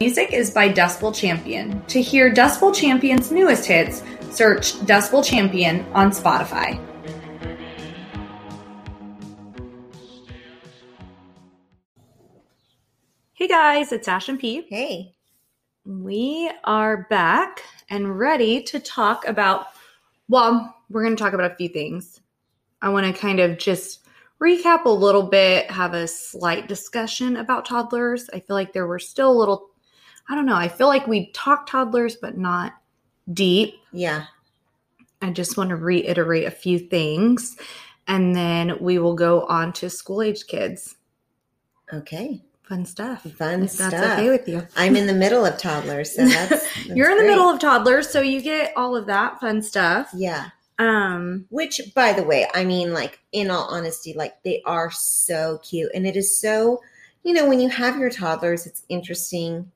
Music is by Dustbowl Champion. To hear Dustbowl Champion's newest hits, search Dustbowl Champion on Spotify. Hey guys, it's Ash and Pete. Hey. We are back and ready to talk about, well, we're going to talk about a few things. I want to kind of just recap a little bit, have a slight discussion about toddlers. I feel like there were still a little, I don't know, I feel like we talk toddlers, but not deep. Yeah. I just want to reiterate a few things and then we will go on to school age kids. Okay. Fun stuff. Fun if stuff. That's okay with you. I'm in the middle of toddlers, so that's, that's You're in the great. middle of toddlers, so you get all of that fun stuff. Yeah. Um, Which, by the way, I mean, like, in all honesty, like, they are so cute. And it is so, you know, when you have your toddlers, it's interesting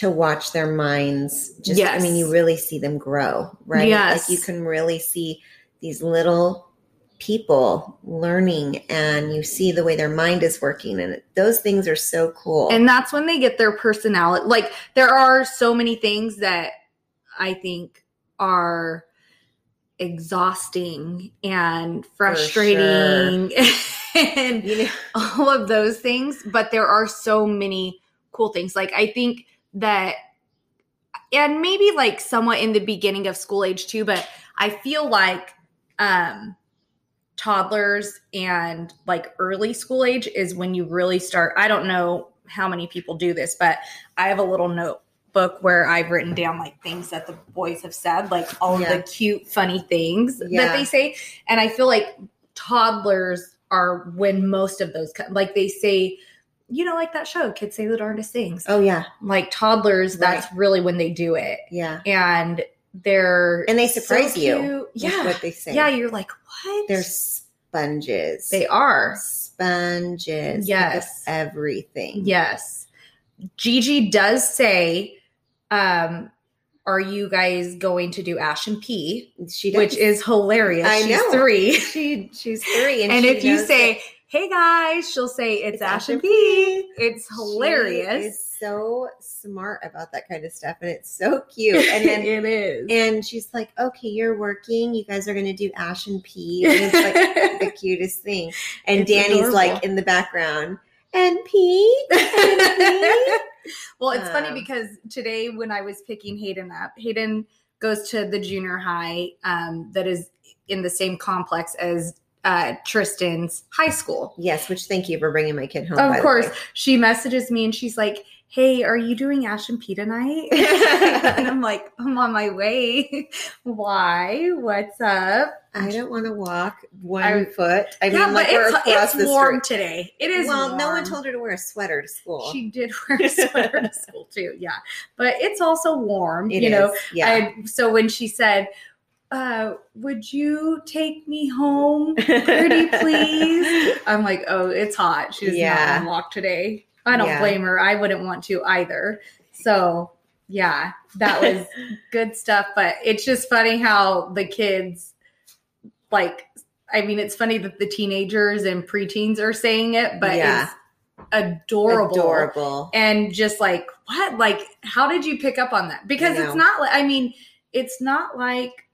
to watch their minds. Just, I mean, you really see them grow, right? Yes. Like, you can really see these little people learning and you see the way their mind is working. And those things are so cool. and that's when they get their personality. Like there are so many things that I think are exhausting and frustrating and you know, all of those things, but there are so many cool things. Like I think that and maybe like somewhat in the beginning of school age too, but I feel like um toddlers and like early school age is when you really start. I don't know how many people do this, but I have a little notebook where I've written down like things that the boys have said, like all Yeah. the cute, funny things Yeah. that they say. And I feel like toddlers are when most of those come. Like they say, you know, like that show, Kids Say the Darndest Things. oh, yeah. Like toddlers, that's really when they do it. Yeah. And they're And they surprise so you. Yeah. What they say. Yeah, you're like, what? They're sponges. they are. sponges. Yes. everything. Yes. Gigi does say, um, are you guys going to do Ash and P? She does. Which is hilarious. I She's know. three. she she's three, and, And, if you say, it. Hey guys, she'll say, it's, It's Ash and and P. It's hilarious. She is so smart about that kind of stuff, and it's so cute. And then it is. and she's like, "Okay, you're working. You guys are going to do Ash and P." And it's like the cutest thing. And It's Danny's adorable. like in the background, and P, and P. well, it's funny Um, because today when I was picking Hayden up, Hayden goes to the junior high um, that is in the same complex as uh, Tristan's high school. yes, which thank you for bringing my kid home. Of course, she messages me and she's like, "Hey, are you doing Ash and P tonight?" and I'm like, "I'm on my way." Why? What's up? I don't want to walk one I- foot. I yeah, mean, like we're it's, across it's the warm street. today. It is. Well, no one told her to wear a sweater to school. She did wear a sweater to school too. Yeah, but it's also warm. It you know, yeah. I, so when she said, uh, "Would you take me home, pretty please?" I'm like, "Oh, it's hot. She's Yeah. not on walk today." I don't Yeah. blame her. I wouldn't want to either. So yeah, that was good stuff. But it's just funny how the kids, like, I mean, it's funny that the teenagers and preteens are saying it, but Yeah. it's adorable Adorable. and just like what like how did you pick up on that because it's not like i mean it's not like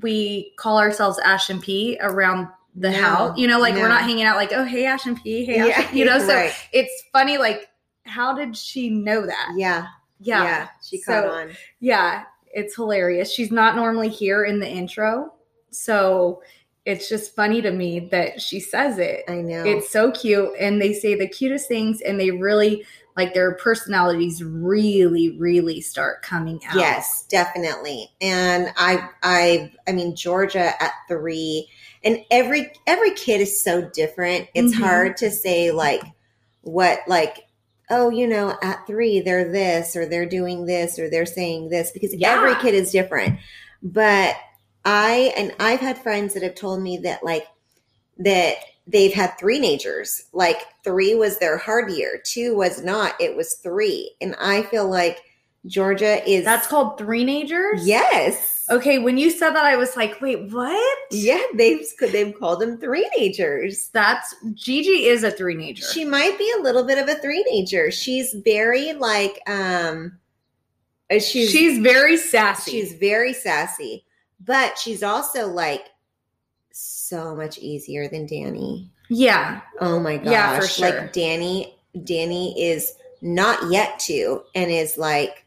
we call ourselves ash and p around the No, house you know like we're not hanging out like oh hey ash and p hey Ash Yeah, and-" you know so right. it's funny like how did she know that Yeah. yeah She So- caught on. yeah it's hilarious she's not normally here in the intro so it's just funny to me that she says it I know. it's so cute and they say the cutest things and they really like their personalities really really start coming out Yes, definitely. And I I I mean Georgia at 3 and every every kid is so different. It's Mhm. hard to say like what like oh, you know, at 3 they're this or they're doing this or they're saying this because Yeah. every kid is different. But I and I've had friends that have told me that like that they've had three nagers. Like three was their hard year, two was not. It was three, and I feel like Georgia is That's called three nagers? yes. Okay, when you said that, I was like, wait, what? Yeah, they've they've called them three nagers. That's Gigi is a three nager. She might be a little bit of a three nager. She's very like um uh, she's She's very sassy. she's very sassy, but she's also like so much easier than Danny. yeah. Oh my gosh. Yeah, for sure. Like Danny Danny is not yet to and is like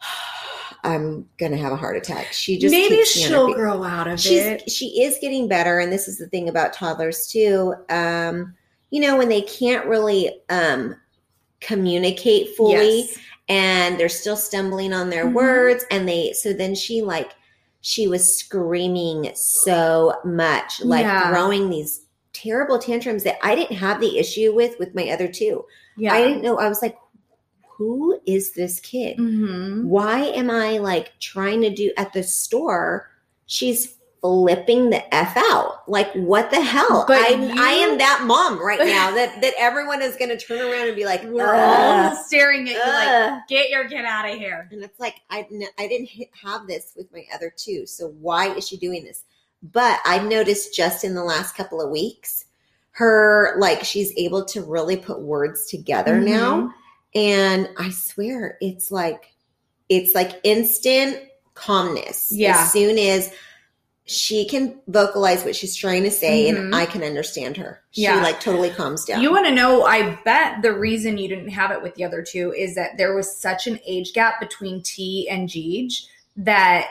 I'm gonna have a heart attack. She just Maybe keeps me on her she'll grow out of she's it. she is getting better and this is the thing about toddlers too um you know when they can't really um communicate fully Yes. and they're still stumbling on their Mhm. words and they so then she like she was screaming so much like Yeah. throwing these terrible tantrums that I didn't have the issue with with my other two. Yeah. I didn't know I was like who is this kid? Mhm. why am I like trying to do at the store? She's flipping the f out. Like what the hell? But I you- I am that mom right now that that everyone is going to turn around and be like, We're all staring at you like, get your kid out of here. and it's like I I didn't hit- have this with my other two. So why is she doing this? But I've noticed just in the last couple of weeks, her like she's able to really put words together Mm-hmm. now and i swear it's like it's like instant calmness Yeah. as soon as she can vocalize what she's trying to say and Mhm. i can understand her she Yeah. like totally calms down You want to know? I bet the reason you didn't have it with the other two is that there was such an age gap between T and Gigi that,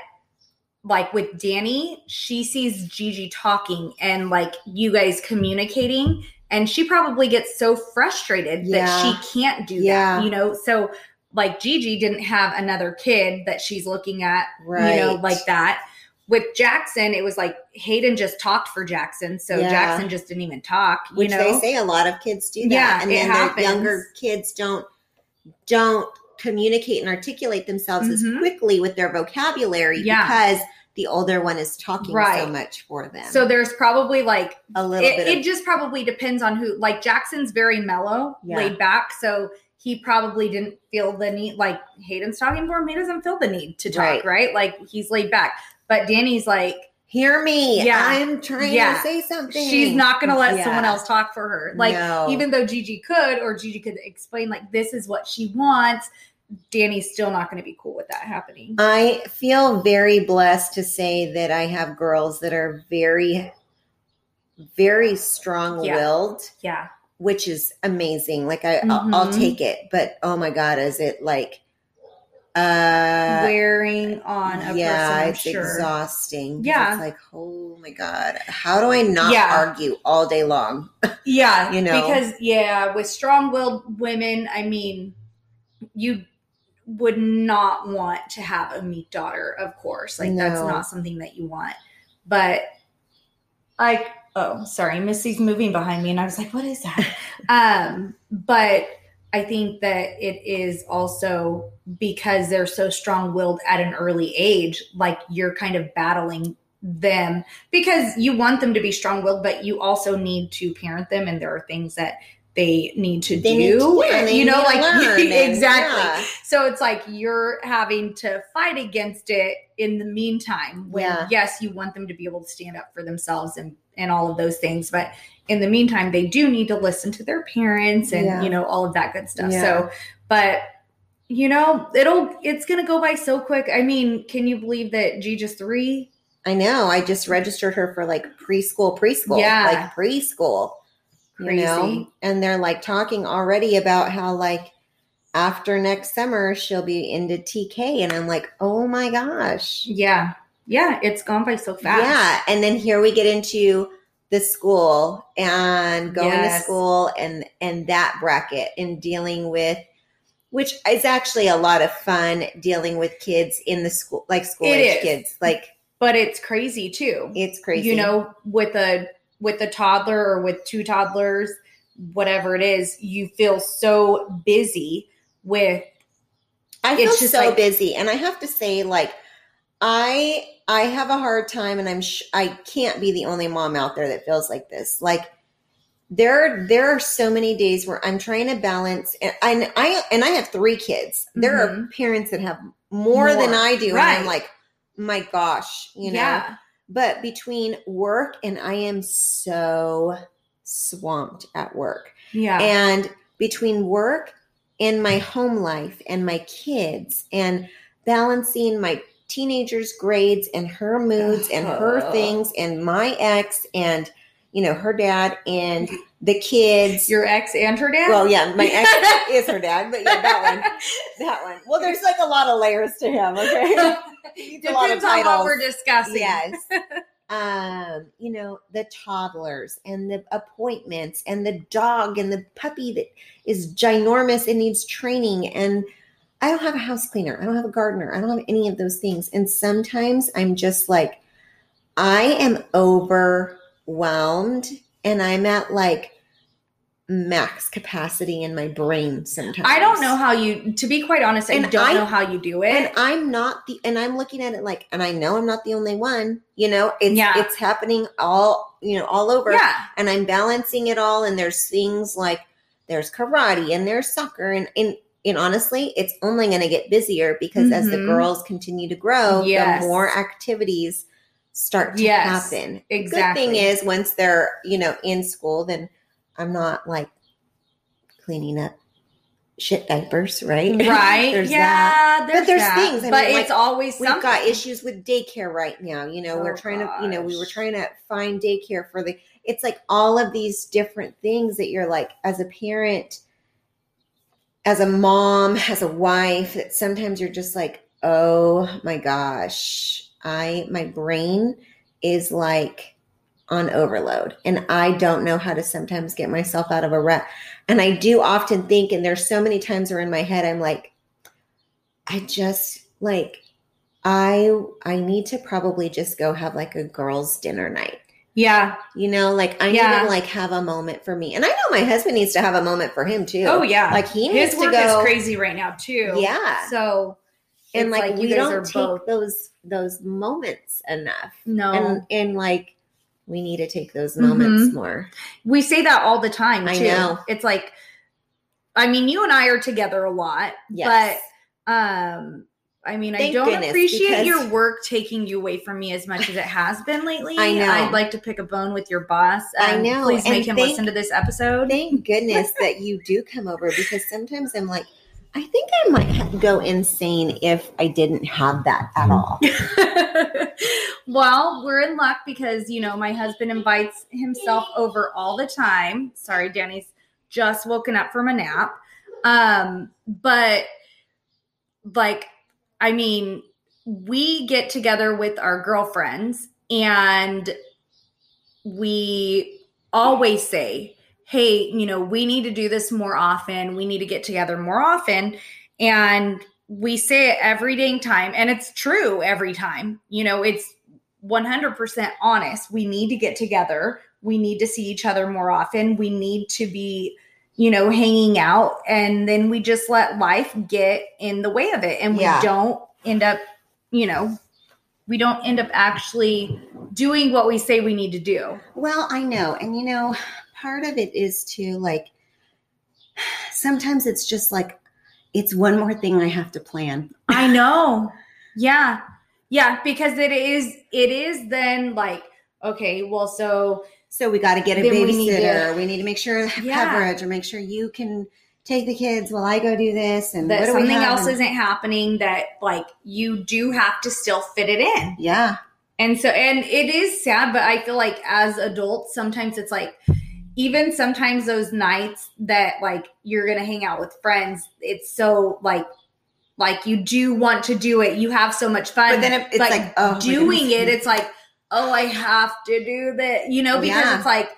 like with Danny, she sees Gigi talking and like you guys communicating, and she probably gets so frustrated Yeah. that she can't do Yeah. that. You know, so like Gigi didn't have another kid that she's looking at, right you know, like that. With Jackson, it was like Hayden just talked for Jackson, so Yeah. Jackson just didn't even talk. You which know, they say a lot of kids do that Yeah, and then the younger kids don't don't communicate and articulate themselves Mhm. as quickly with their vocabulary Yeah. because the older one is talking so much for them So there's probably like a little it, bit it just probably depends on who. Like Jackson's very mellow, Yeah. laid back, so he probably didn't feel the need. Like Hayden's talking for him, he doesn't feel the need to talk, Right. right? Like he's laid back. But Danny's like hear me Yeah. i'm trying Yeah. to say something she's not going to let Yeah. someone else talk for her. Like No. even though Gigi could, or Gigi could explain like this is what she wants. Danny's still not going to be cool with that happening. I feel very blessed to say that I have girls that are very, very strong willed, yeah, which is amazing. Like I, I'll, I'll Mhm. take it, but oh my god, is it like, uh, wearing on a yeah, person, it's sure. exhausting. Yeah. it's like oh my god, how do I not Yeah. argue all day long? Yeah, You know? because yeah, with strong-willed women, I mean, you would not want to have a meek daughter, of course. Like that's not something that you want. But I oh, sorry, Missy's moving behind me and I was like, what is that? um, but I think that it is also because they're so strong-willed at an early age, like you're kind of battling them because you want them to be strong-willed, but you also need to parent them, and there are things that they need to They do. Uh, need to, yeah, you know, like learn and- exactly. yeah. So it's like you're having to fight against it in the meantime. When Yeah. yes, you want them to be able to stand up for themselves and and all of those things, but in the meantime, they do need to listen to their parents and Yeah. you know all of that good stuff. Yeah. So, but you know, it'll it's gonna go by so quick. I mean, can you believe that G just three? I know. I just registered her for like preschool, preschool, Yeah. like preschool. Crazy. You know, and they're like talking already about how like after next summer she'll be into TK, and I'm like, oh my gosh, Yeah, yeah, it's gone by so fast. yeah. And then here we get into the school and going Yes. to school and and that bracket and dealing with. Which is actually a lot of fun dealing with kids in the school, like school It age is. kids. Like but it's crazy too. it's crazy, you know with a with a toddler or with two toddlers whatever it is you feel so busy with I feel so like- busy, and I have to say, like, I I have a hard time, and I'm sh- I can't be the only mom out there that feels like this. Like there there are so many days where I'm trying to balance, and I I and I have three kids. There are Mhm. parents that have more, than I do, and. I'm like, my gosh, you know. yeah. But between work and I am so swamped at work. Yeah. And between work and my home life and my kids and balancing my teenager's grades and her moods and her things and my ex and you know her dad and the kids. Your ex and her dad? well, yeah, my ex is her dad, but yeah, that one, that one. Well, there's like a lot of layers to him. Okay, a lot of Depends on what we're discussing. Yes. um, you know, the toddlers and the appointments and the dog and the puppy that is ginormous and needs training. And I don't have a house cleaner. I don't have a gardener. I don't have any of those things. And sometimes I'm just like, I am overwhelmed and I'm at like max capacity in my brain sometimes. I don't know how you, to be quite honest, I And don't I- know how you do it. and. I'm not the and I'm looking at it like and I know I'm not the only one. You know, it's Yeah. it's happening all, you know, all over. yeah. And I'm balancing it all and there's things like there's karate and there's soccer and and, and honestly, it's only going to get busier because as the Mhm. girls continue to grow, Yes. the more activities start to Yes, happen. exactly. Good thing is once they're, you know, in school then I'm not like cleaning up shit diapers, right? Right. there's yeah. that. There's there's that. things, I but mean, it's like, always We've something. got issues with daycare right now. You know, we're Oh, trying to, you know, we were trying to find daycare for the, it's like all of these different things that you're like, as a parent, as a mom, as a wife, that sometimes you're just like, oh my gosh, I, my brain is like on overload and I don't know how to sometimes get myself out of a rut. And I do often think, and there's so many times where in my head, I'm like, I just like I I need to probably just go have like a girls' dinner night. Yeah. You know, like I Yeah. need to like have a moment for me. And I know my husband needs to have a moment for him too. Oh, yeah. Like he His needs work to go is crazy right now, too. Yeah. So, and like, you we guys don't are take both. those those moments enough. No. And and like we need to take those Mhm. moments more. we say that all the time, too. I know. It's like, I mean, you and I are together a lot, Yes. but um, I mean, I don't goodness, appreciate your work taking you away from me as much as it has been lately. I know. I'd like to pick a bone with your boss. I Um, know, Please and make him thank- listen to this episode. Thank goodness that you do come over because sometimes I'm like, I think I might go insane if I didn't have that at all. well, we're in luck because you know my husband invites himself over all the time. Sorry, Danny's just woken up from a nap. Um, but like, I mean, we get together with our girlfriends and we always say, Hey, you know, we need to do this more often. We need to get together more often. And we say it every dang time. And it's true every time. You know, it's 100% honest. We need to get together. We need to see each other more often. We need to be, you know, hanging out. And then we just let life get in the way of it. And we Yeah. don't end up, you know, we don't end up actually doing what we say we need to do. Well, I know. And you know, part of it is to like, sometimes it's just like, it's one more thing I have to plan. I know. Yeah. Yeah, because it is it is then like, okay, well so So we got to get a Then we need babysitter. We need to make sure Yeah. coverage or make sure you can take the kids while I go do this. And that what do we something else isn't happening that like you do have to still fit it in. Yeah. And so and it is sad, but I feel like as adults sometimes it's like even sometimes those nights that like you're going to hang out with friends, it's so like like you do want to do it. You have so much fun. But then it- it's like, oh, doing it, it's like, oh, I have to do that, you know, because Yeah. it's like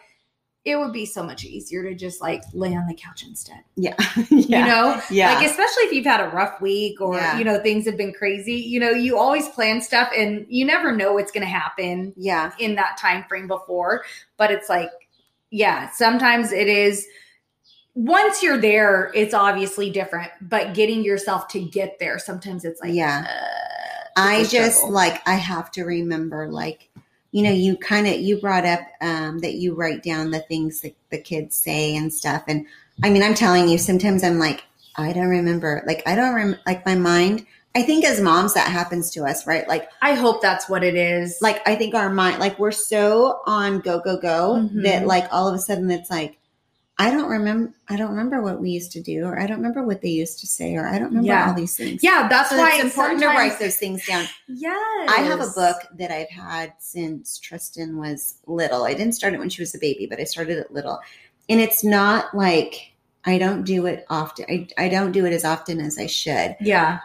it would be so much easier to just like lay on the couch instead. Yeah. You know? Yeah. Like especially if you've had a rough week or Yeah. you know things have been crazy, you know, you always plan stuff and you never know what's going to happen yeah. in that time frame before, but it's like yeah, sometimes it is once you're there, it's obviously different, but getting yourself to get there, sometimes it's like Yeah. uh, I just struggle. like I have to remember like you know you kind of you brought up um, that you write down the things that the kids say and stuff and I mean I'm telling you sometimes I'm like I don't remember like I don't rem- like my mind I think as moms that happens to us right like I hope that's what it is. like I think our mind like we're so on go go go Mhm. that like all of a sudden it's like I don't remember I don't remember what we used to do or I don't remember what they used to say or I don't remember Yeah. all these things. yeah, that's So why it's important to write those things down. Yes, I have a book that I've had since Tristan was little. I didn't start it when she was a baby, but I started it little. And it's not like I don't do it often. I, I don't do it as often as I should. Yeah,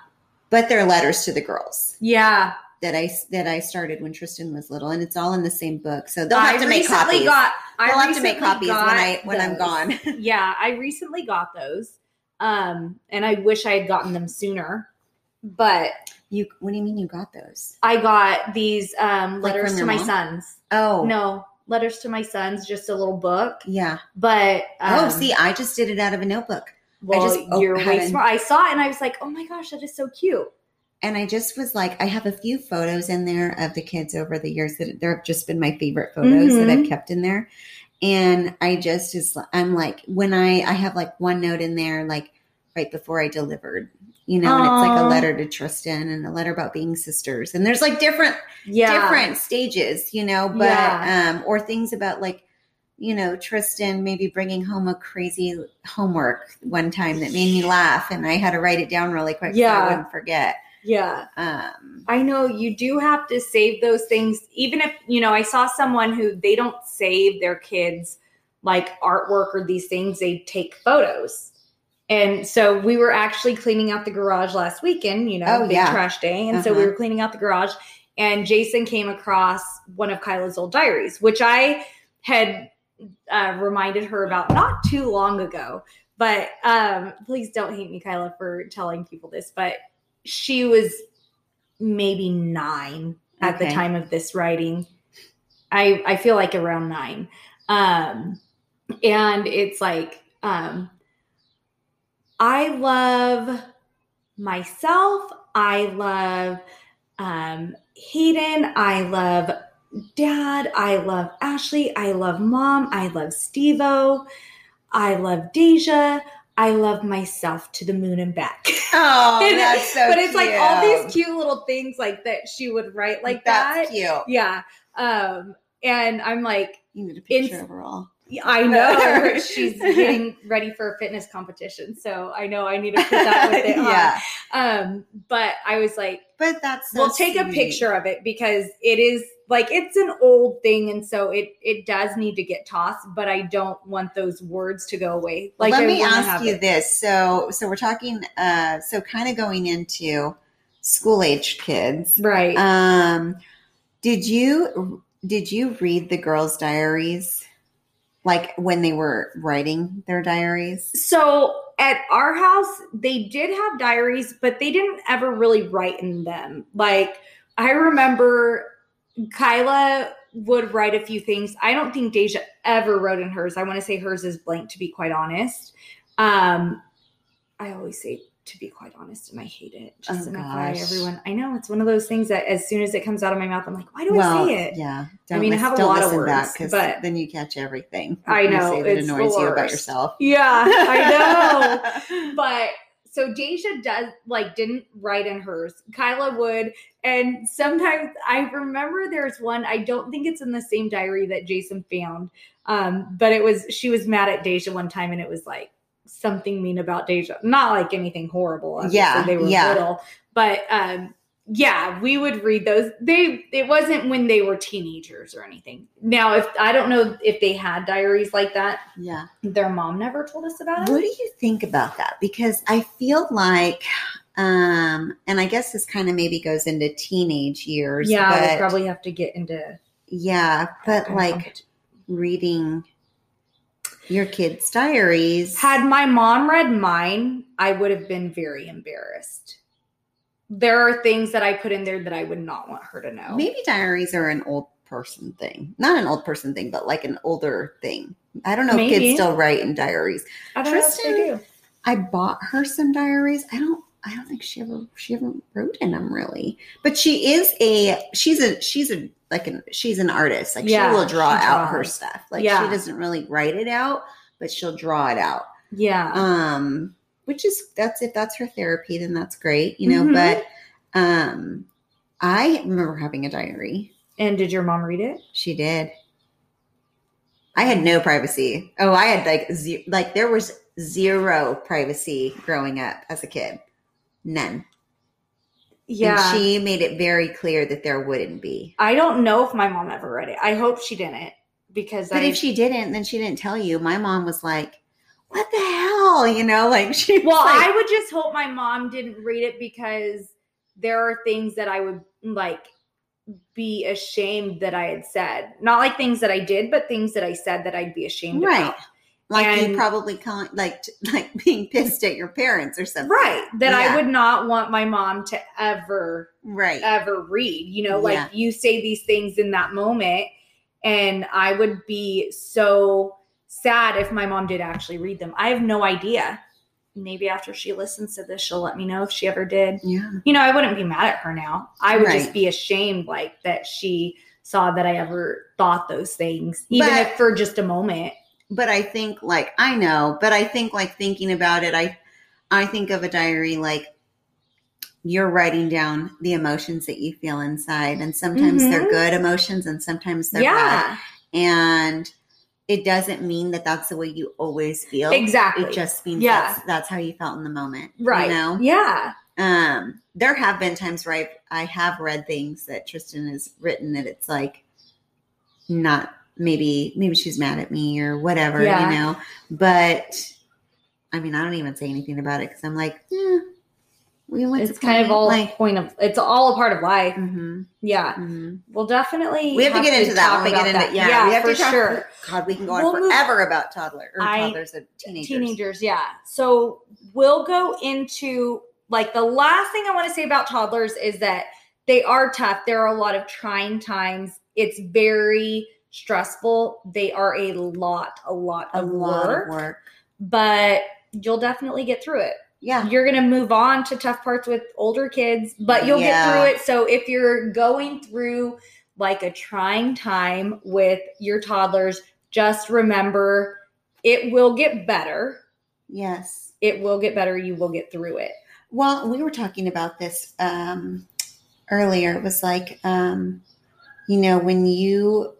But they're letters to the girls yeah. That I that I started when Tristan was little, and it's all in the same book. So they'll have I to make copies. Got, I they'll have to make copies when I when I'm gone. yeah, I recently got those. Um, and I wish I had gotten them sooner. But You what do you mean you got those? I got these um letters from to my mom? sons. Oh No, letters to my sons, just a little book. yeah. But um, oh, see, I just did it out of a notebook. well, just op- you're way smart. I saw it and I was like, oh my gosh, that is so cute. And I just was like, I have a few photos in there of the kids over the years that there have just been my favorite photos that Mhm. I've kept in there. And I just is I'm like when I I have like one note in there like right before I delivered, you know, and it's like a letter to Tristan and a letter about being sisters. And there's like different Yeah, different stages, you know, but Yeah. um or things about like you know, Tristan maybe bringing home a crazy homework one time that made me laugh, and I had to write it down really quick so Yeah. I wouldn't forget. Yeah. Um, I know you do have to save those things, even if, you know, I saw someone who they don't save their kids like artwork or these things, they take photos. And so we were actually cleaning out the garage last weekend, you know, Oh, big yeah. trash day. And so we Uh-huh. were cleaning out the garage, and Jason came across one of Kyla's old diaries, which I had uh, reminded her about not too long ago. But um, please don't hate me, Kyla, for telling people this. But she was maybe nine at the time of this writing. I I feel like around nine. Um, and it's like um, I love myself. I love um, Hayden. I love dad. I love Ashley. I love mom. I love Stevo. I love Deja. I love myself to the moon and back. oh, And- that's so but it's like all these cute. cute little things like that she would write like that's that. cute. Yeah. Um, and I'm like, You need a picture In- overall. I know she's getting ready for a fitness competition, so I know I need to put that with it. on. yeah, Um, but I was like, but that's so we'll take a picture of it because it is like it's an old thing, and so it it does need to get tossed. But I don't want those words to go away. Like, Let I me ask you it. this. So, so we're talking. Uh, so kind of going into school age kids. right? Um, did you did you read the girls' diaries, like when they were writing their diaries? So at our house, they did have diaries, but they didn't ever really write in them. Like I remember Kyla would write a few things. I don't think Deja ever wrote in hers. I want to say hers is blank to be quite honest. Um I always say to be quite honest, and I hate it. Just Oh, an FYI, everyone. I know it's one of those things that as soon as it comes out of my mouth, I'm like, why do well, I say it? yeah. I mean, I have a lot of listen back but- then you catch everything. I know, say that it's the annoys you about yourself. Yeah, I know. but so Deja does like didn't write in hers. Kyla would, and sometimes I remember there's one. I don't think it's in the same diary that Jason found, um, but it was she was mad at Deja one time, and it was like something mean about Deja, not like anything horrible. obviously, Yeah, they were yeah. little, but um, yeah, we would read those. They it wasn't when they were teenagers or anything. Now, if I don't know if they had diaries like that, yeah. their mom never told us about it. What do you think about that? Because I feel like, um, and I guess this kind of maybe goes into teenage years. Yeah, but, we probably have to get into yeah, but like reading your kids' diaries. had my mom read mine, I would have been very embarrassed. There are things that I put in there that I would not want her to know. maybe diaries are an old person thing, not an old person thing, but like an older thing. I don't know if kids still write in diaries. I don't know if they Tristan- do. I bought her some diaries. I don't. I don't think she ever she ever wrote in them really. But she is a she's a she's a like an she's an artist. Like Yeah, she will draw she out her stuff. Like Yeah. she doesn't really write it out, but she'll draw it out. Yeah. Um, which is that's if that's her therapy, then that's great, you know. Mhm. But um, I remember having a diary. and did your mom read it? She did. I had no privacy. Oh, I had like ze- like there was zero privacy growing up as a kid. None. Yeah. And she made it very clear that there wouldn't be. I don't know if my mom ever read it. I hope she didn't because But I if she didn't, then she didn't tell you. My mom was like, "What the hell?" You know, like she. Well, like, I would just hope my mom didn't read it because there are things that I would like be ashamed that I had said. Not like things that I did, but things that I said that I'd be ashamed right, about. Like And- you probably calling like like being pissed at your parents or something. Right. That Yeah. I would not want my mom to ever, Right. ever read. You know, like Yeah. you say these things in that moment, and I would be so sad if my mom did actually read them. I have no idea. Maybe after she listens to this, she'll let me know if she ever did. yeah. you know, I wouldn't be mad at her now. I would Right. just be ashamed, like that she saw that I ever thought those things, even But- if for just a moment. But I think like I know, but I think like thinking about it, I I think of a diary like you're writing down the emotions that you feel inside, and sometimes they're Mhm. good emotions, and sometimes they're bad, yeah, and it doesn't mean that that's the way you always feel. exactly. It just means Yeah. that's, that's how you felt in the moment, right. You know, Yeah, um, there have been times where I've, I have read things that Tristan has written that it's like not maybe maybe she's mad at me or whatever, Yeah. you know. But I mean, I don't even say anything about it because I'm like, eh, we went. it's kind of all point of. It's all a part of life. hmm Yeah, hmm we'll definitely. We have, to get into that talk when we get into that. yeah, we have for to talk, sure. God, we can go on We'll move- forever about toddler or I- toddlers and teenagers. Teenagers, yeah. So we'll go into like the last thing I want to say about toddlers is that they are tough. There are a lot of trying times. It's very stressful. They are a lot, a lot A of lot work, of work. but you'll definitely get through it. Yeah. You're going to move on to tough parts with older kids, but you'll Yeah. get through it. So if you're going through like a trying time with your toddlers, just remember it will get better Yes. it will get better. You will get through it. Well, we were talking about this um, earlier. It was like, um, you know, when you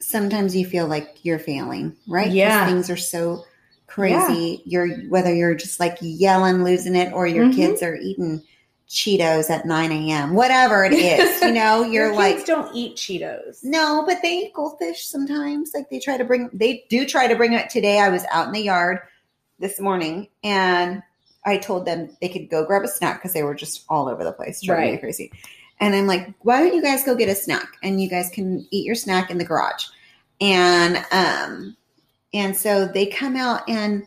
sometimes you feel like you're failing, right? Yeah. things are so crazy. You're whether you're just like yelling, losing it, or your Mhm. kids are eating Cheetos at 9 a.m. Whatever it is, you know, you're Your like, kids don't eat Cheetos. no, but they eat goldfish sometimes. Like they try to bring, they do try to bring it. Today I was out in the yard this morning and I told them they could go grab a snack because they were just all over the place, driving me Right. crazy. And I'm like, why don't you guys go get a snack and you guys can eat your snack in the garage? And um, and so they come out and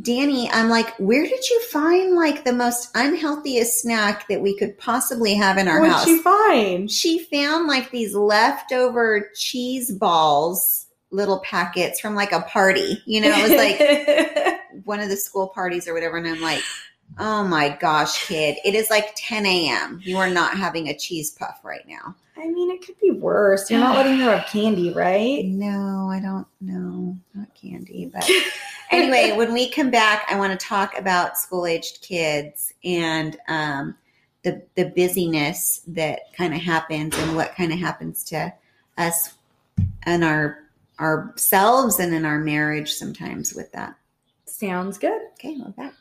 Danny, I'm like, where did you find like the most unhealthiest snack that we could possibly have in our What'd house? she find? she found like these leftover cheese balls little packets from like a party you know it was like one of the school parties or whatever and i'm like oh my gosh kid it is like 10 a.m you are not having a cheese puff right now I mean, it could be worse. You're not letting her have candy, right? no i don't know not candy but anyway when we come back i want to talk about school aged kids and um the the busyness that kind of happens and what kind of happens to us and our ourselves and in our marriage sometimes with that Sounds good. okay we're back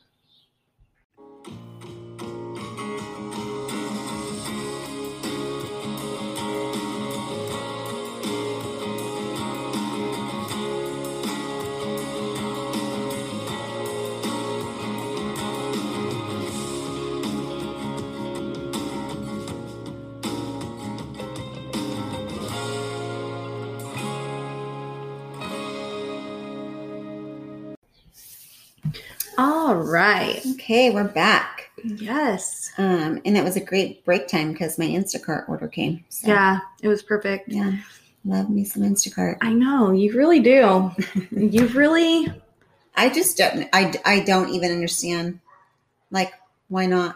All right. okay we're back Yes. um and it was a great break time because my instacart order came so, Yeah, it was perfect. yeah love me some instacart I know. You really do. you really. i just don't I, I don't even understand like why not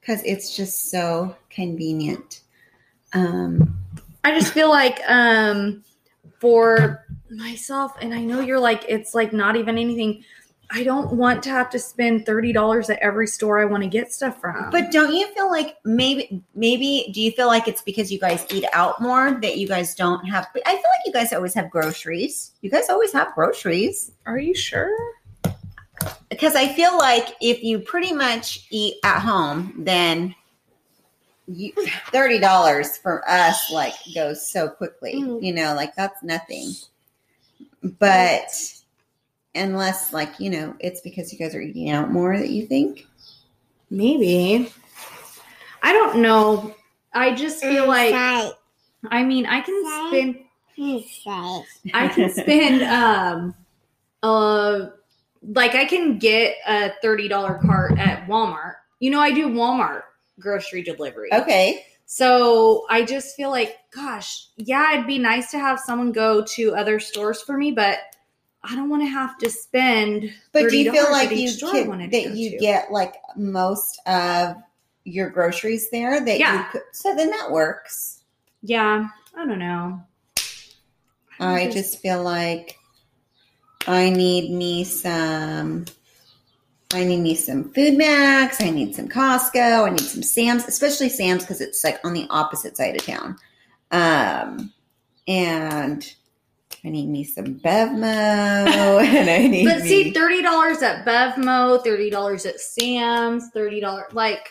because it's just so convenient. Um, I just feel like um for myself and I know you're like it's like not even anything I don't want to have to spend $30 at every store I want to get stuff from. but don't you feel like maybe maybe do you feel like it's because you guys eat out more that you guys don't have? But I feel like you guys always have groceries. You guys always have groceries are you sure? because I feel like if you pretty much eat at home, then you, thirty dollars for us like goes so quickly. Mm. You know, like that's nothing. But unless like you know, it's because you guys are eating out more that you think. Maybe. I don't know. I just feel like I mean, I can spend I can spend um uh like I can get a $30 cart at Walmart. You know, I do Walmart grocery delivery. Okay. So I just feel like, gosh, yeah, it'd be nice to have someone go to other stores for me, but I don't want to have to spend. But do you feel like you can, that you to. get like most of your groceries there? That Yeah. You could, so then that works. Yeah, I don't know. I just feel like I need me some. I need me some FoodMaxx. I need some Costco. I need some Sam's, especially Sam's because it's like on the opposite side of town. Um, and I need me some Bevmo, and I need. But see, thirty dollars at Bevmo, thirty dollars at Sam's, thirty dollars like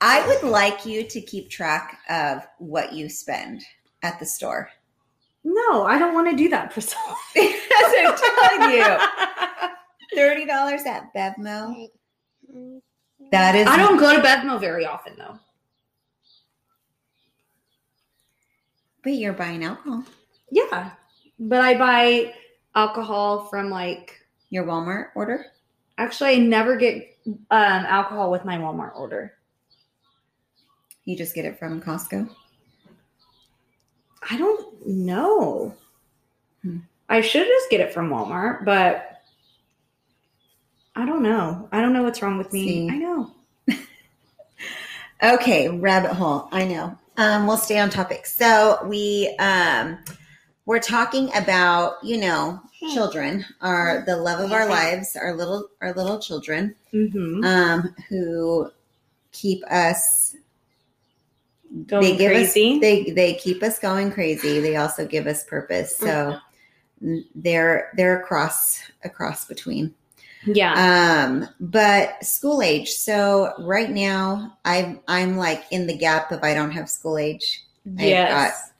I would like you to keep track of what you spend at the store. no, I don't want to do that for so As I'm telling you, thirty dollars at Bevmo. Mm-hmm. That is. I don't go to Bevmo very often though. But you're buying alcohol. Yeah, but I buy alcohol from like. Your Walmart order. Actually, I never get um, alcohol with my Walmart order. You just get it from Costco. I don't know. Hmm. I should just get it from Walmart, but I don't know. I don't know what's wrong with me. See. I know. Okay, rabbit hole. I know. Um, we'll stay on topic. So we um, we're talking about you know children are the love of our lives. Our little our little children. Mm-hmm. um, who keep us Going they give crazy. us they they keep us going crazy they also give us purpose so Mm-hmm. they're they're across across between yeah. um but school age so right now i'm i'm like in the gap of i don't have school age I've yes.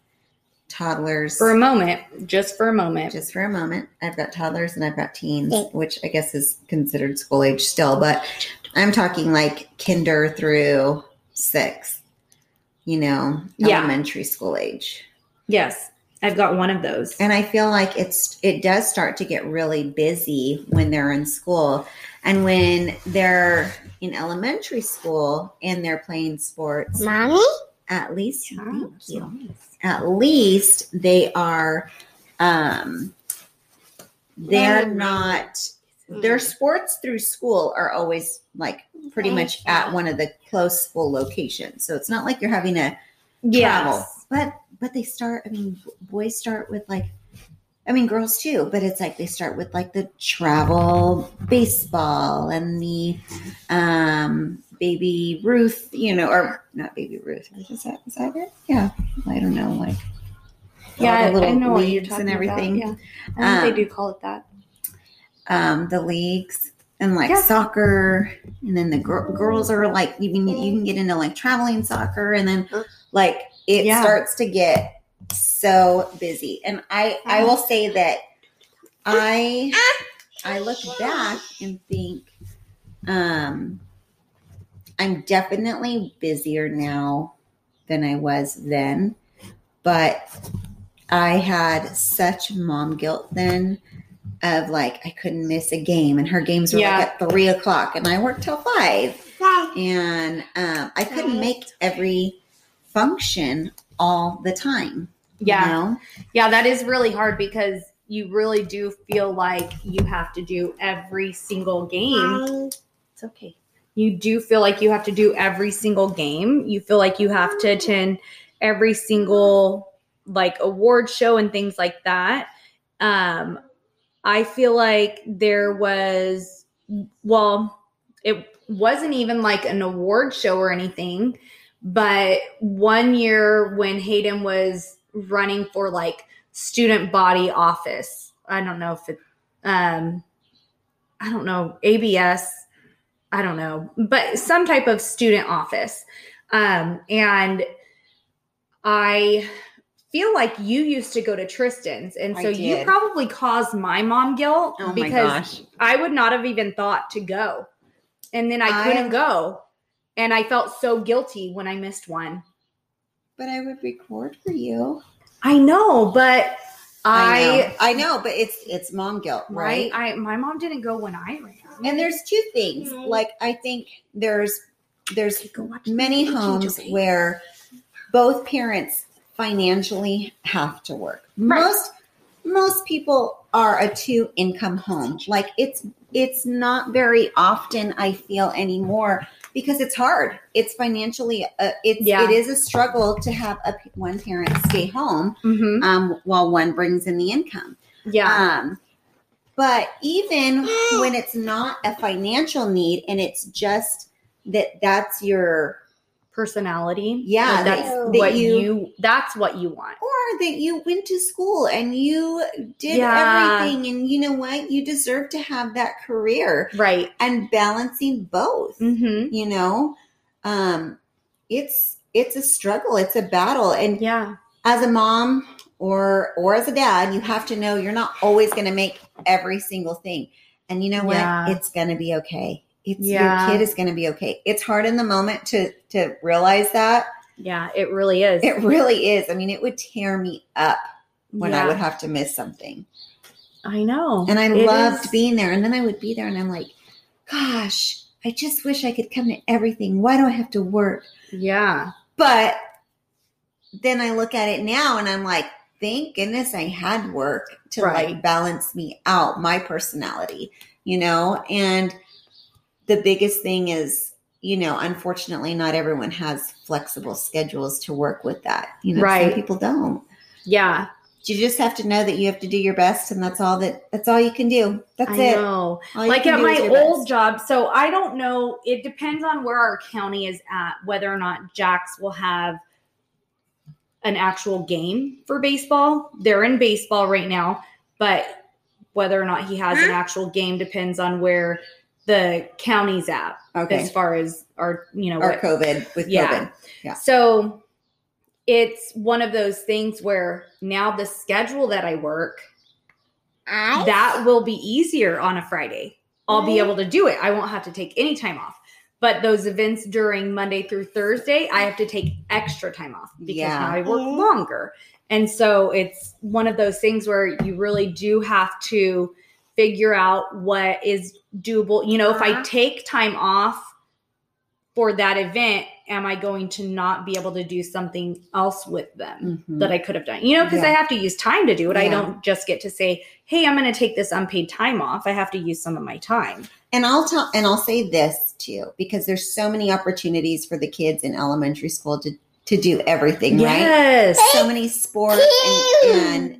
toddlers For a moment, just for a moment. just for a moment i've got toddlers and i've got teens which i guess is considered school age still but i'm talking like kinder through sixth you know Yeah. elementary school age yes. I've got one of those. and i feel like it's it does start to get really busy when they're in school and when they're in elementary school and they're playing sports Mommy? at least Yeah, thank you nice. at least they are um they're Mommy. not their sports through school are always like pretty much at one of the close school locations so it's not like you're having to travel but but they start i mean boys start with like i mean girls too but it's like they start with like the travel baseball and the um baby ruth you know or not baby ruth is that is that it yeah i don't know like Yeah, the little I know what you're talking and everything About. Yeah. I think Um, they do call it that. um the leagues and like Yeah. soccer and then the gir- girls are like you can you can get into like traveling soccer and then like it Yeah. starts to get so busy and i i will say that i i look back and think um i'm definitely busier now than i was then but i had such mom guilt then of like I couldn't miss a game, and her games were Yeah. like at three o'clock, and I worked till five, and um, I couldn't make every function all the time. you Yeah. know? Yeah, that is really hard because you really do feel like you have to do every single game. It's okay. you do feel like you have to do every single game. You feel like you have to attend every single like award show and things like that. Um, I feel like there was, well, it wasn't even like an award show or anything, but one year when Hayden was running for like student body office, I don't know if it, um, I don't know, ABS, I don't know, but some type of student office. Um, and I feel like you used to go to Tristan's. And so you probably caused my mom guilt Oh because. I would not have even thought to go. And then I couldn't I- go. And I felt so guilty when I missed one. But I would record for you. I know, but I I, know, I know, but it's it's mom guilt, right? right? I my mom didn't go when I ran. And there's two things. Mhm. Like I think there's there's Go many the homes okay? where both parents financially have to work. Right. Most most people are a two income home. Like it's it's not very often I feel anymore because it's hard. It's financially uh, it's Yeah. it is a struggle to have a one parent stay home Mhm. um, while one brings in the income. Yeah. Um, but even when it's not a financial need and it's just that that's your Personality. Yeah, that- that's that what you- you that's what you want. or that you went to school and you did Yeah. everything and you know what you deserve to have that career Right. and balancing both Mm-hmm. you know um it's it's a struggle it's a battle and Yeah. as a mom or or as a dad you have to know you're not always going to make every single thing and you know what Yeah. it's going to be okay it's Yeah. your kid is going to be okay it's hard in the moment to to realize that Yeah. It really is. it really is i mean it would tear me up when i would have to miss something I know. and i It loved is- being there and then i would be there and i'm like gosh i just wish i could come to everything why do i have to work Yeah. But then I look at it now and I'm like, thank goodness I had work to Right. like balance me out, my personality, you know? And the biggest thing is, you know, unfortunately, not everyone has flexible schedules to work with that. You know, Right. some people don't. Yeah. You just have to know that you have to do your best, and that's all that that's all you can do. That's I it. know. Like at my old best. job so i don't know it depends on where our county is at whether or not jax will have an actual game for baseball they're in baseball right now but whether or not he has an actual game depends on where the county's app Okay. as far as our you know Or what COVID with Yeah. COVID. Yeah. so it's one of those things where now the schedule that i work that will be easier on a Friday. I'll be mm-hmm. able to do it. I won't have to take any time off. But those events during Monday through Thursday, I have to take extra time off because Yeah. now I work Yeah. longer. And so it's one of those things where you really do have to figure out what is doable. You know, if I Uh-huh. take time off for that event, am I going to not be able to do something else with them? Mhm. that I could have done. You know, because I have to use time to do it. I don't just get to say, "Hey, I'm going to take this unpaid time off." I have to use some of my time. And I'll tell and I'll say this too, because there's so many opportunities for the kids in elementary school to to do everything, right? Yes. So many sports and, and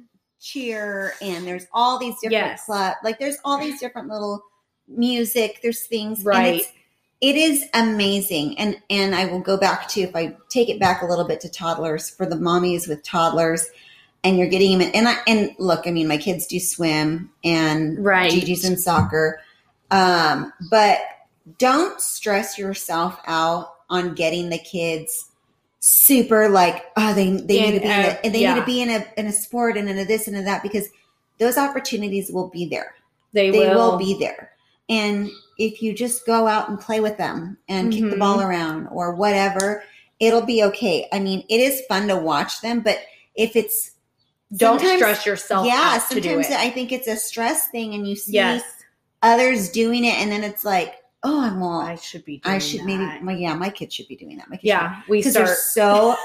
cheer, and there's all these different Yes. club, like there's all these different little music. There's things, Right. it is amazing, and and I will go back to if I take it back a little bit to toddlers for the mommies with toddlers, and you're getting them in. And I and look, I mean, my kids do swim, and Right. Gigi's in soccer. Um, but don't stress yourself out on getting the kids super like oh they they need to In be in a- and they yeah. need to be in a in a sport and in a this and a that because those opportunities will be there. They, They will. will be there. And if you just go out and play with them and kick the ball mm-hmm. around or whatever, it'll be okay. I mean, it is fun to watch them, but if it's Don't stress yourself yeah, out to do sometimes. I think it's a stress thing, and you see yes. others doing it, and then it's like, oh, I'm all, I I, should be doing I should that. maybe, well, yeah, my kids should be doing that. My kids Yeah, we start. there's so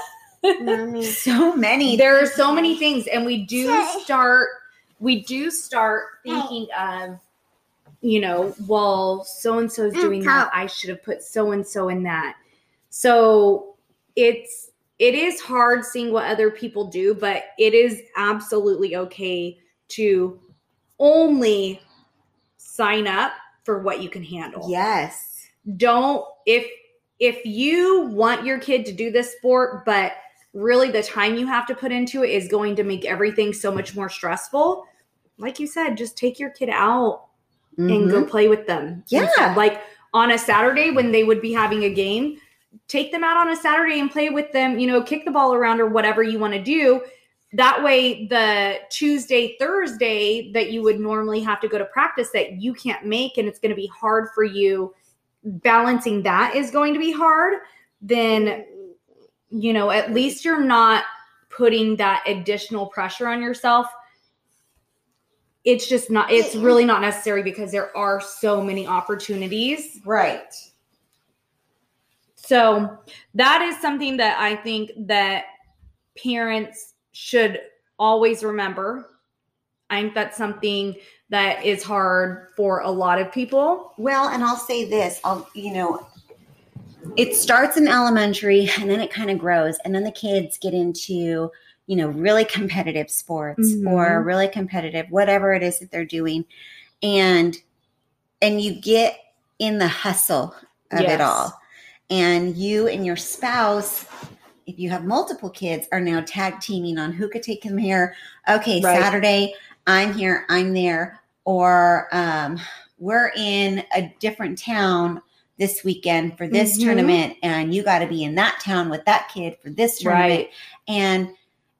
so many. There are so many things, and we do start. We do start thinking of you know, well, so and so's doing that. I should have put so and so in that. So it's it is hard seeing what other people do, but it is absolutely okay to only sign up for what you can handle. Yes. Don't if if you want your kid to do this sport, but really the time you have to put into it is going to make everything so much more stressful. Like you said, just take your kid out and go Mhm. play with them. Yeah. instead. Like on a Saturday when they would be having a game, take them out on a Saturday and play with them, you know, kick the ball around or whatever you want to do. That way, the Tuesday, Thursday that you would normally have to go to practice that you can't make and it's going to be hard for you, balancing that is going to be hard. Then, you know, at least you're not putting that additional pressure on yourself it's just not it's really not necessary because there are so many opportunities Right. so that is something that i think that parents should always remember i think that's something that is hard for a lot of people Well, and I'll say this, I'll you know, it starts in elementary and then it kind of grows and then the kids get into, you know, really competitive sports Mhm. or really competitive whatever it is that they're doing and and you get in the hustle of Yes. it all. And you and your spouse if you have multiple kids are now tag teaming on who could take them here. Okay, Right. Saturday I'm here, I'm there or um we're in a different town this weekend for this Mhm. tournament and you got to be in that town with that kid for this tournament right and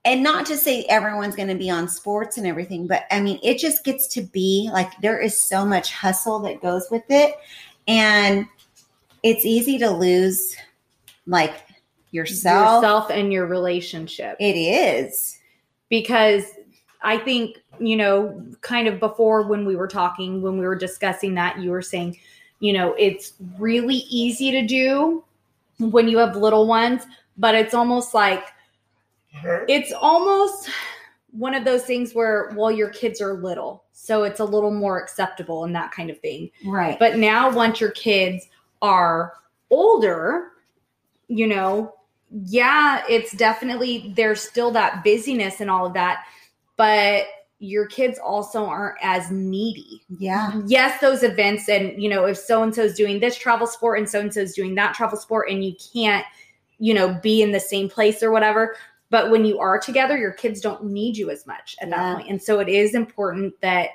and not to say everyone's going to be on sports and everything but i mean it just gets to be like there is so much hustle that goes with it and it's easy to lose like yourself, yourself and your relationship it is because I think, you know, kind of before when we were talking, when we were discussing that, you were saying, you know, it's really easy to do when you have little ones, but it's almost like, it's almost one of those things where, well, your kids are little. So it's a little more acceptable and that kind of thing. right But now, once your kids are older, you know, yeah, it's definitely there's still that busyness and all of that, but your kids also aren't as needy. yeah Yes, those events, and you know, if so and so's doing this travel sport and so and so's doing that travel sport, and you can't, you know, be in the same place or whatever. But when you are together, your kids don't need you as much at Yeah. that point. And so it is important that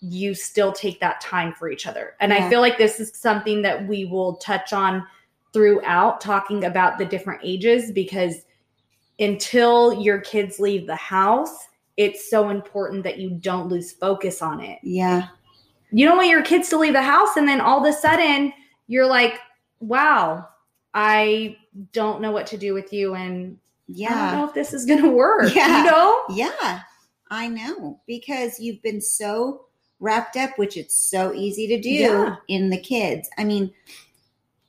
you still take that time for each other. And I feel like this is something that we will touch on throughout talking about the different ages because until your kids leave the house, it's so important that you don't lose focus on it. yeah You don't want your kids to leave the house and then all of a sudden you're like, wow, I don't know what to do with you and yeah, I don't know if this is going to work. Yeah. You know? yeah i know because you've been so wrapped up which it's so easy to do Yeah. in the kids i mean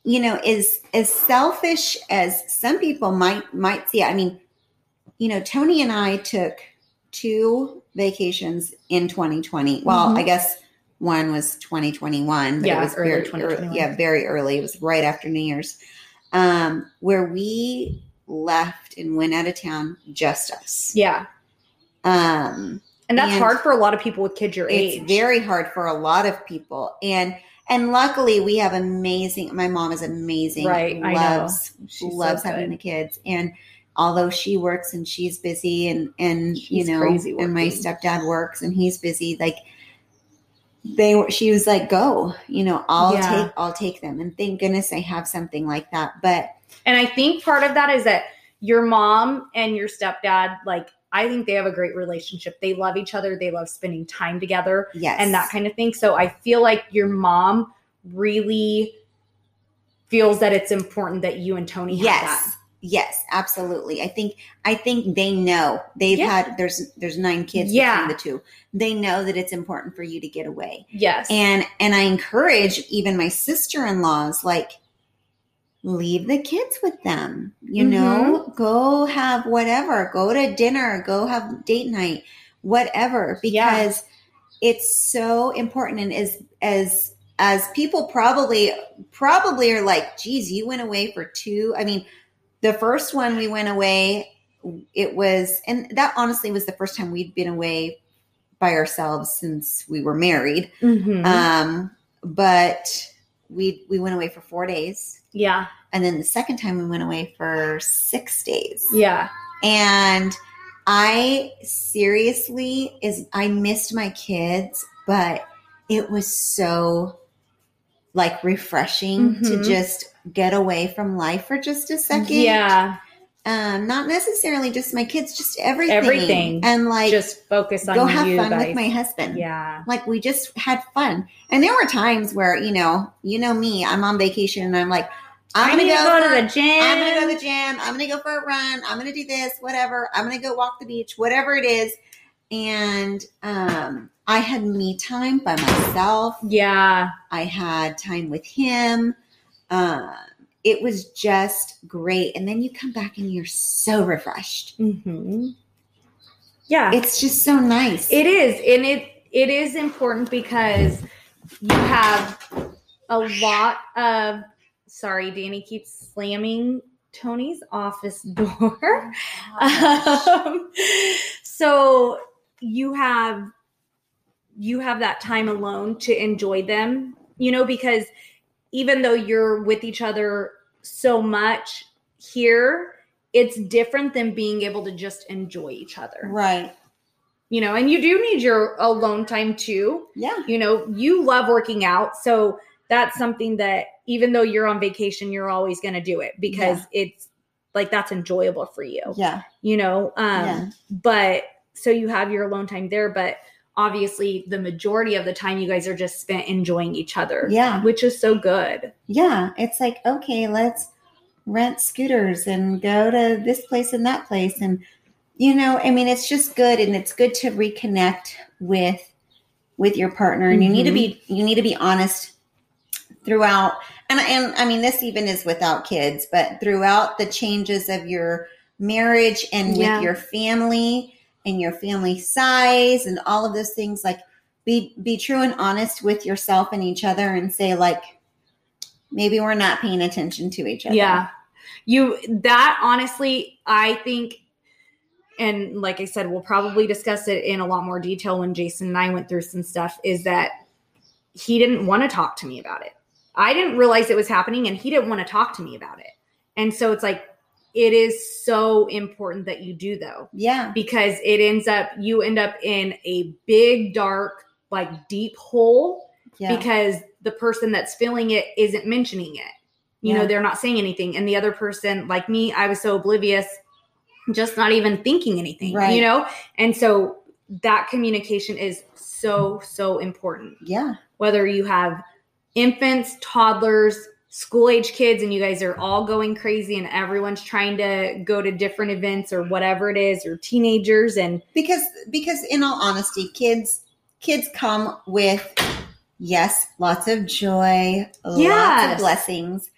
you know as as selfish as some people might might see i mean you know tony and i took two vacations in 2020 well Mhm. i guess one was 2021 but Yeah, it was early very, 2021. yeah very early it was right after new year's um where we left and went out of town just us Yeah. um And that's And hard for a lot of people with kids your it's age. It's very hard for a lot of people and and luckily we have amazing my mom is amazing Right, I know. loves so loves having the kids. And although she works and she's busy and and She's you know and my stepdad works and he's busy like they were she was like go you know i'll Yeah. take i'll take them. And thank goodness i have something like that. But And I think part of that is that your mom and your stepdad, like, I think they have a great relationship. They love each other. They love spending time together yes and that kind of thing. So I feel like your mom really feels that it's important that you and Tony have yes that. yes absolutely i think i think they know they've Yeah. had there's there's nine kids Yeah. between the two they know that it's important for you to get away Yes. and and i encourage even my sister-in-laws like leave the kids with them you know Mm-hmm. go have whatever go to dinner go have date night whatever Yeah. because it's so important and as as as people probably probably are like, geez, you went away for two. I mean, the first one we went away, it was, and that honestly was the first time we'd been away by ourselves since we were married. Mhm. Um, but we we went away for four days, yeah. and then the second time we went away for six days. Yeah. And I seriously is I missed my kids, but it was so like refreshing to Mhm. just get away from life for just a second. Yeah. Um, not necessarily just my kids, just everything. Everything. And like Just focus on go have you fun guys. with my husband. yeah. Like we just had fun. And there were times where, you know, you know me, I'm on vacation and I'm like, I'm gonna go, to go for- to the gym. I'm gonna go to the gym. I'm gonna go for a run. I'm gonna do this, whatever. I'm gonna go walk the beach, whatever it is. And um, I had me time by myself. yeah. I had time with him. Uh, it was just great. And then you come back and you're so refreshed. hmm Yeah. It's just so nice. It is, and it it is important because you have a lot of. Sorry, Danny keeps slamming Tony's office door. um, so you have you have that time alone to enjoy them, you know, because even though you're with each other so much here, it's different than being able to just enjoy each other right. you know and you do need your alone time too Yeah. you know you love working out so that's something that even though you're on vacation you're always going to do it because it's like that's enjoyable for you Yeah. you know um Yeah. but so you have your alone time there but obviously the majority of the time you guys are just spent enjoying each other Yeah. which is so good Yeah. It's like, okay, let's rent scooters and go to this place and that place. And, you know, I mean, it's just good. And it's good to reconnect with, with your partner. And you need to be, you need to be honest throughout. And, and I mean, this even is without kids, but throughout the changes of your marriage and Yeah. with your family and your family size and all of those things, like be, be true and honest with yourself and each other and say like, maybe we're not paying attention to each other. Yeah. You that honestly, I think and like I said, we'll probably discuss it in a lot more detail when Jason and I went through some stuff is that he didn't want to talk to me about it. I didn't realize it was happening and he didn't want to talk to me about it. And so it's like it is so important that you do though Yeah. because it ends up you end up in a big dark like deep hole Yeah. because the person that's feeling it isn't mentioning it. You Yeah. know, they're not saying anything. And the other person, like me, I was so oblivious, just not even thinking anything, Right. you know? And so that communication is so, so important. yeah. Whether you have infants, toddlers, school age kids, and you guys are all going crazy and everyone's trying to go to different events or whatever it is, or teenagers and Because because in all honesty, kids kids come with yes, lots of joy, lots Yes. of blessings.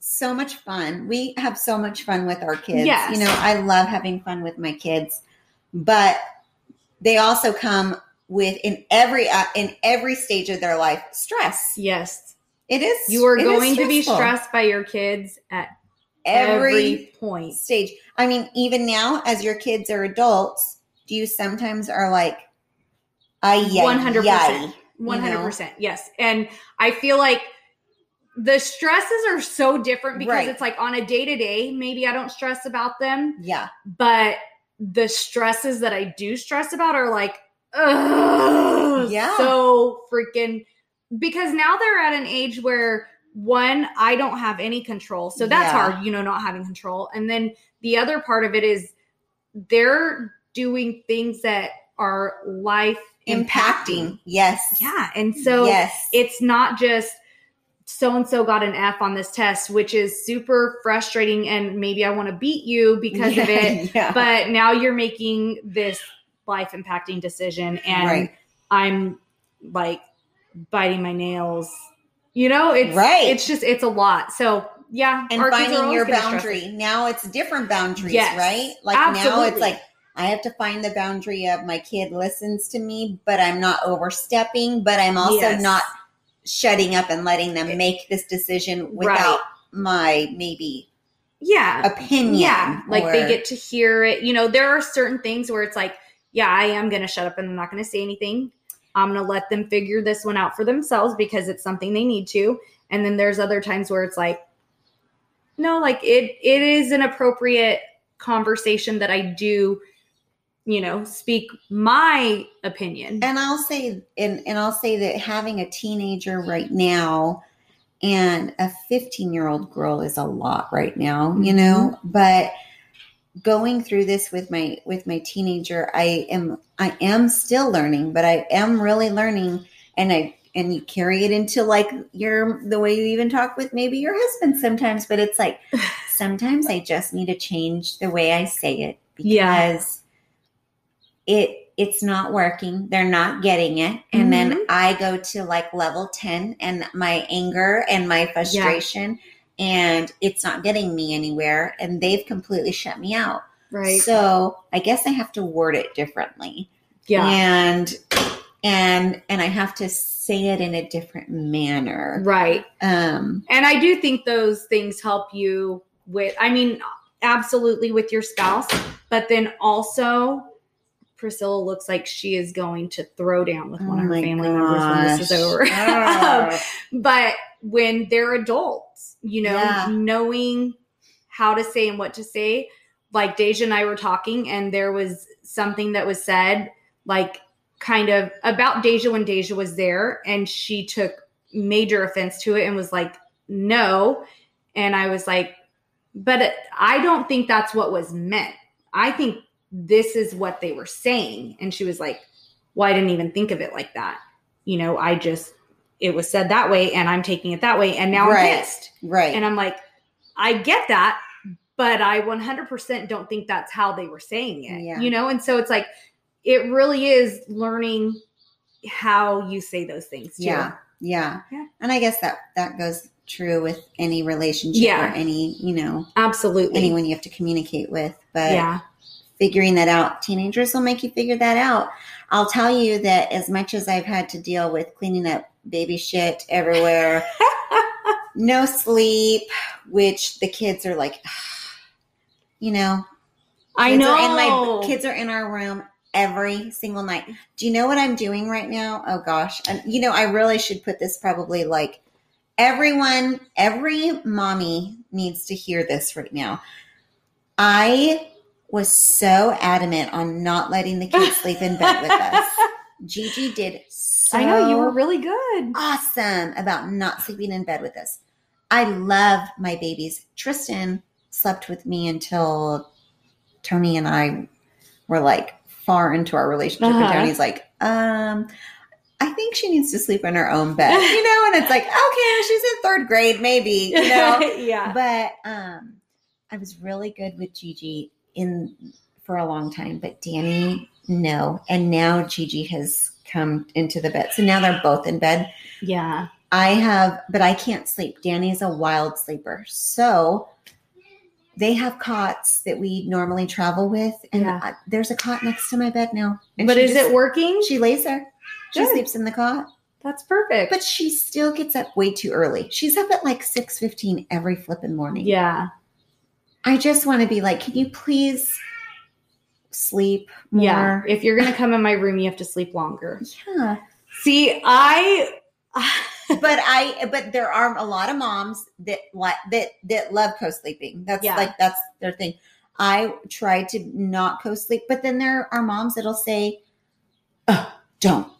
So much fun. We have so much fun with our kids. Yes. You know, I love having fun with my kids, but they also come with in every uh, in every stage of their life stress. yes, It is you are going to be stressed by your kids at every every point. stage. I mean, even now, as your kids are adults, do you sometimes are like, I 100%. You One hundred know? percent, yes. And I feel like the stresses are so different because Right. it's like on a day to day, maybe I don't stress about them, Yeah, but the stresses that I do stress about are like, ugh, Yeah. so freaking. Because now they're at an age where one, I don't have any control, so that's Yeah. hard, you know, not having control. And then the other part of it is they're doing things that are life impacting. Yes. yeah. And so yes. it's not just so and so got an F on this test, which is super frustrating. And maybe I want to beat you because of it. yeah. But now you're making this life impacting decision. And Right. I'm like biting my nails. You know, it's Right. It's just it's a lot. So yeah, and finding your boundary. Now it's different boundaries, Yes. right? Like now it's like I have to find the boundary of my kid listens to me, but I'm not overstepping, but I'm also Yes. not shutting up and letting them eh, make this decision without Right. my maybe yeah opinion. yeah like they get to hear it you know there are certain things where it's like yeah i am gonna shut up and i'm not gonna say anything. I'm gonna let them figure this one out for themselves because it's something they need to. And then there's other times where it's like no like it it is an appropriate conversation that i do you know speak my opinion. And I'll say and and I'll say that having a teenager right now and a 15 year old girl is a lot right now, you know, mm-hmm. but going through this with my with my teenager, I am I am still learning, but I am really learning and I and you carry it into like your the way you even talk with maybe your husband sometimes, but it's like sometimes I just need to change the way I say it because Yeah. it it's not working. They're not getting it. And then Mhm. I go to like level 10 and my anger and my frustration and it's not getting me anywhere and they've completely shut me out. right So, I guess I have to word it differently. yeah And and and I have to say it in a different manner. right Um And I do think those things help you with, I mean, absolutely with your spouse, but then also Priscilla looks like she is going to throw down with one oh of her family members when this is gosh. over. Ah. but when they're adults, you know, Yeah. knowing how to say and what to say, like Deja and I were talking, and there was something that was said, like kind of about Deja when Deja was there, and she took major offense to it and was like, no. And I was like, but I don't think that's what was meant. I think this is what they were saying. And she was like, well, I didn't even think of it like that. You know, I just, it was said that way and I'm taking it that way. And now Right. I'm pissed. right. And I'm like, I get that, but I 100% don't think that's how they were saying it. Yeah. You know? And so it's like, it really is learning how you say those things too. Yeah. Yeah. Yeah. And I guess that that goes true with any relationship Yeah. or any, you know, Absolutely. anyone you have to communicate with. But yeah. Figuring that out, teenagers will make you figure that out. I'll tell you that as much as I've had to deal with cleaning up baby shit everywhere, no sleep, which the kids are like, you know, I know. Are in my kids are in our room every single night. Do you know what I'm doing right now? Oh gosh, and you know I really should put this probably like everyone, every mommy needs to hear this right now. I was so adamant on not letting the kids sleep in bed with us. Gigi did so I know you were really good. awesome about not sleeping in bed with us. I love my babies. Tristan slept with me until Tony and I were like far into our relationship. And Uh-huh. Tony's like, um, I think she needs to sleep in her own bed, you know? And it's like, okay, she's in third grade, maybe, you know? yeah. but um, I was really good with Gigi in for a long time, but Danny, no. And now Gigi has come into the bed. So now they're both in bed. Yeah. I have, but I can't sleep. Danny's a wild sleeper. So they have cots that we normally travel with. And Yeah. I- there's a cot next to my bed now. But is just- it working? She lays there. She Good. sleeps in the cot. That's perfect. But she still gets up way too early. She's up at like 6.15 every flipping morning. yeah. I just want to be like, can you please sleep more? Yeah. If you're gonna come in my room, you have to sleep longer. Yeah. See, I but I but there are a lot of moms that like that that love co-sleeping. That's Yeah. like that's their thing. I try to not co-sleep, but then there are moms that'll say, oh, don't,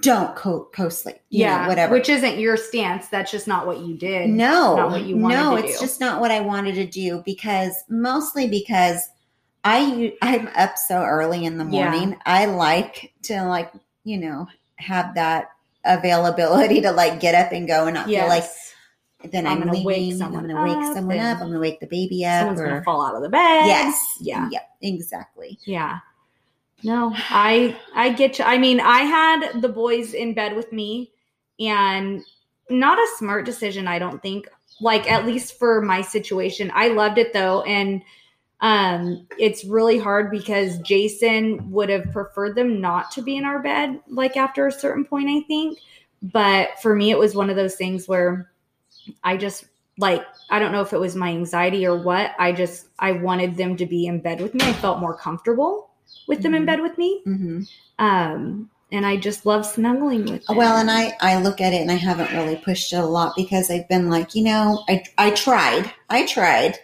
don't co co-sleep. You know, yeah, whatever. Which isn't your stance. That's just not what you did. no, not what you wanted no, it's do. just not what I wanted to do because mostly because I I'm up so early in the Yeah. morning. I like to like you know have that availability to like get up and go and not feel like then I'm I'm, gonna wake leaving. I'm someone going to wake up someone up. I'm to wake the baby up. Someone's gonna fall out of the bed. yes. Yeah. Yep. Exactly. Yeah. No, I I get you. I mean, I had the boys in bed with me and not a smart decision, I don't think. Like at least for my situation. I loved it though and um it's really hard because Jason would have preferred them not to be in our bed like after a certain point, I think. but for me, it was one of those things where I just like I don't know if it was my anxiety or what. I just I wanted them to be in bed with me. I felt more comfortable with them in Mhm. bed with me. Mhm. Um, and I just love snuggling with them. Well, and I I look at it and I haven't really pushed it a lot because I've been like, you know, I I tried, I tried,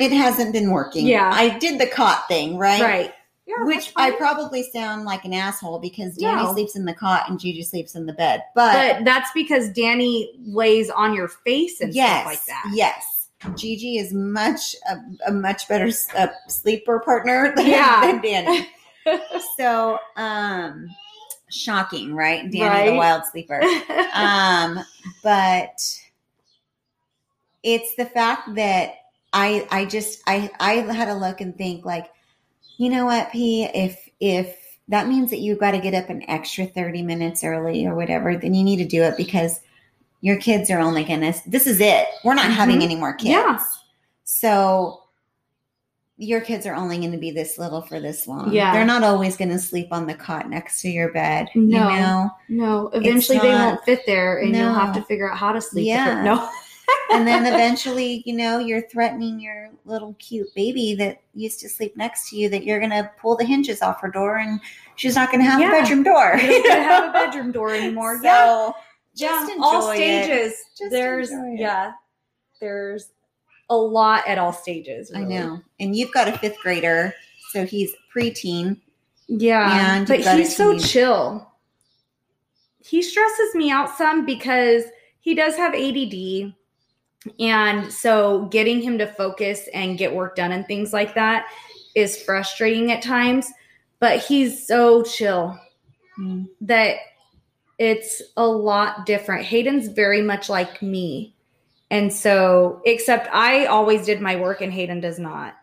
it hasn't been working. Yeah. I did the cot thing, right? right. Yeah, Which I probably sound like an asshole because Danny No. sleeps in the cot and Gigi sleeps in the bed. But, but that's because Danny lays on your face and yes, stuff like that. yes, Gigi is much a, a much better uh, sleeper partner than, Yeah. than Danny. so, um, shocking, right? Danny, the wild sleeper. um but it's the fact that i i just i i had a look and think like you know what p if if that means that you've got to get up an extra 30 minutes early or whatever then you need to do it because your kids are only gonna this is it we're not having Mhm. any more kids Yeah. so your kids are only going to be this little for this long. Yeah. They're not always going to sleep on the cot next to your bed. No. You know? no, eventually they won't fit there, and you'll have to figure out how to sleep. Yeah. No. and then eventually, you know, you're threatening your little cute baby that used to sleep next to you that you're going to pull the hinges off her door and she's not going to have Yeah. a bedroom door. You don't have a bedroom door anymore. So, yeah. Just yeah. All stages. Just there's yeah. There's a lot at all stages. I know. And you've got a fifth grader, so he's preteen. Yeah. And but you've got a he's so chill. He stresses me out some because he does have ADD. And so getting him to focus and get work done and things like that is frustrating at times. But he's so chill mm. that it's a lot different. Hayden's very much like me. And so, except I always did my work and Hayden does not.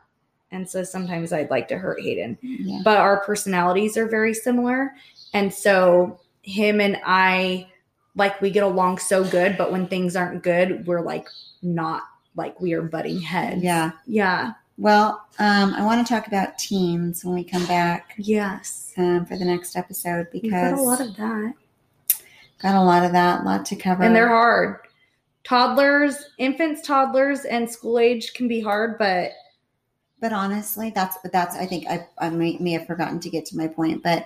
And so sometimes I'd like to hurt Hayden Yeah. but our personalities are very similar. And so him and I like we get along so good, but when things aren't good, we're like not like we are butting heads. Yeah. Yeah. Well, um, I want to talk about teens when we come back Yes. um, for the next episode because a lot of that. Got a lot of that, a lot to cover. And they're hard. Toddlers, infants, toddlers, and school age can be hard, but but honestly, that's that's. I think I I may, may have forgotten to get to my point, but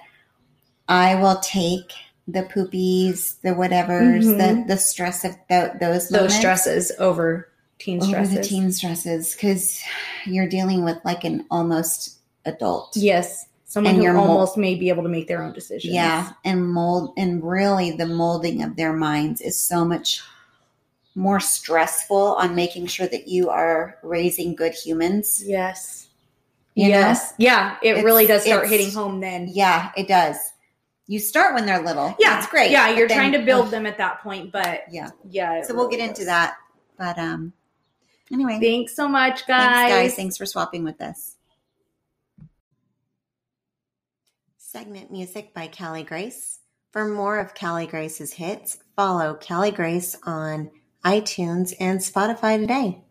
I will take the poopies, the whatevers, Mhm. the the stress of tho- those those moments stresses over teen over the teen stresses because you're dealing with like an almost adult. Yes. Someone And who almost may be able to make their own decisions. Yeah, and mold and really the molding of their minds is so much more stressful on making sure that you are raising good humans. Yes. You know? yes. Yeah. It It's- really does start hitting home then. Yeah, it does. You start when they're little. Yeah. That's great. Yeah. You're then- trying to build them at that point, but Yeah. yeah. So we'll get into does. that. But um anyway, Thanks so much, guys. thanks guys. Thanks for swapping with us. Segment music by Callie Grace. For more of Callie Grace's hits, follow Callie Grace on iTunes and Spotify today.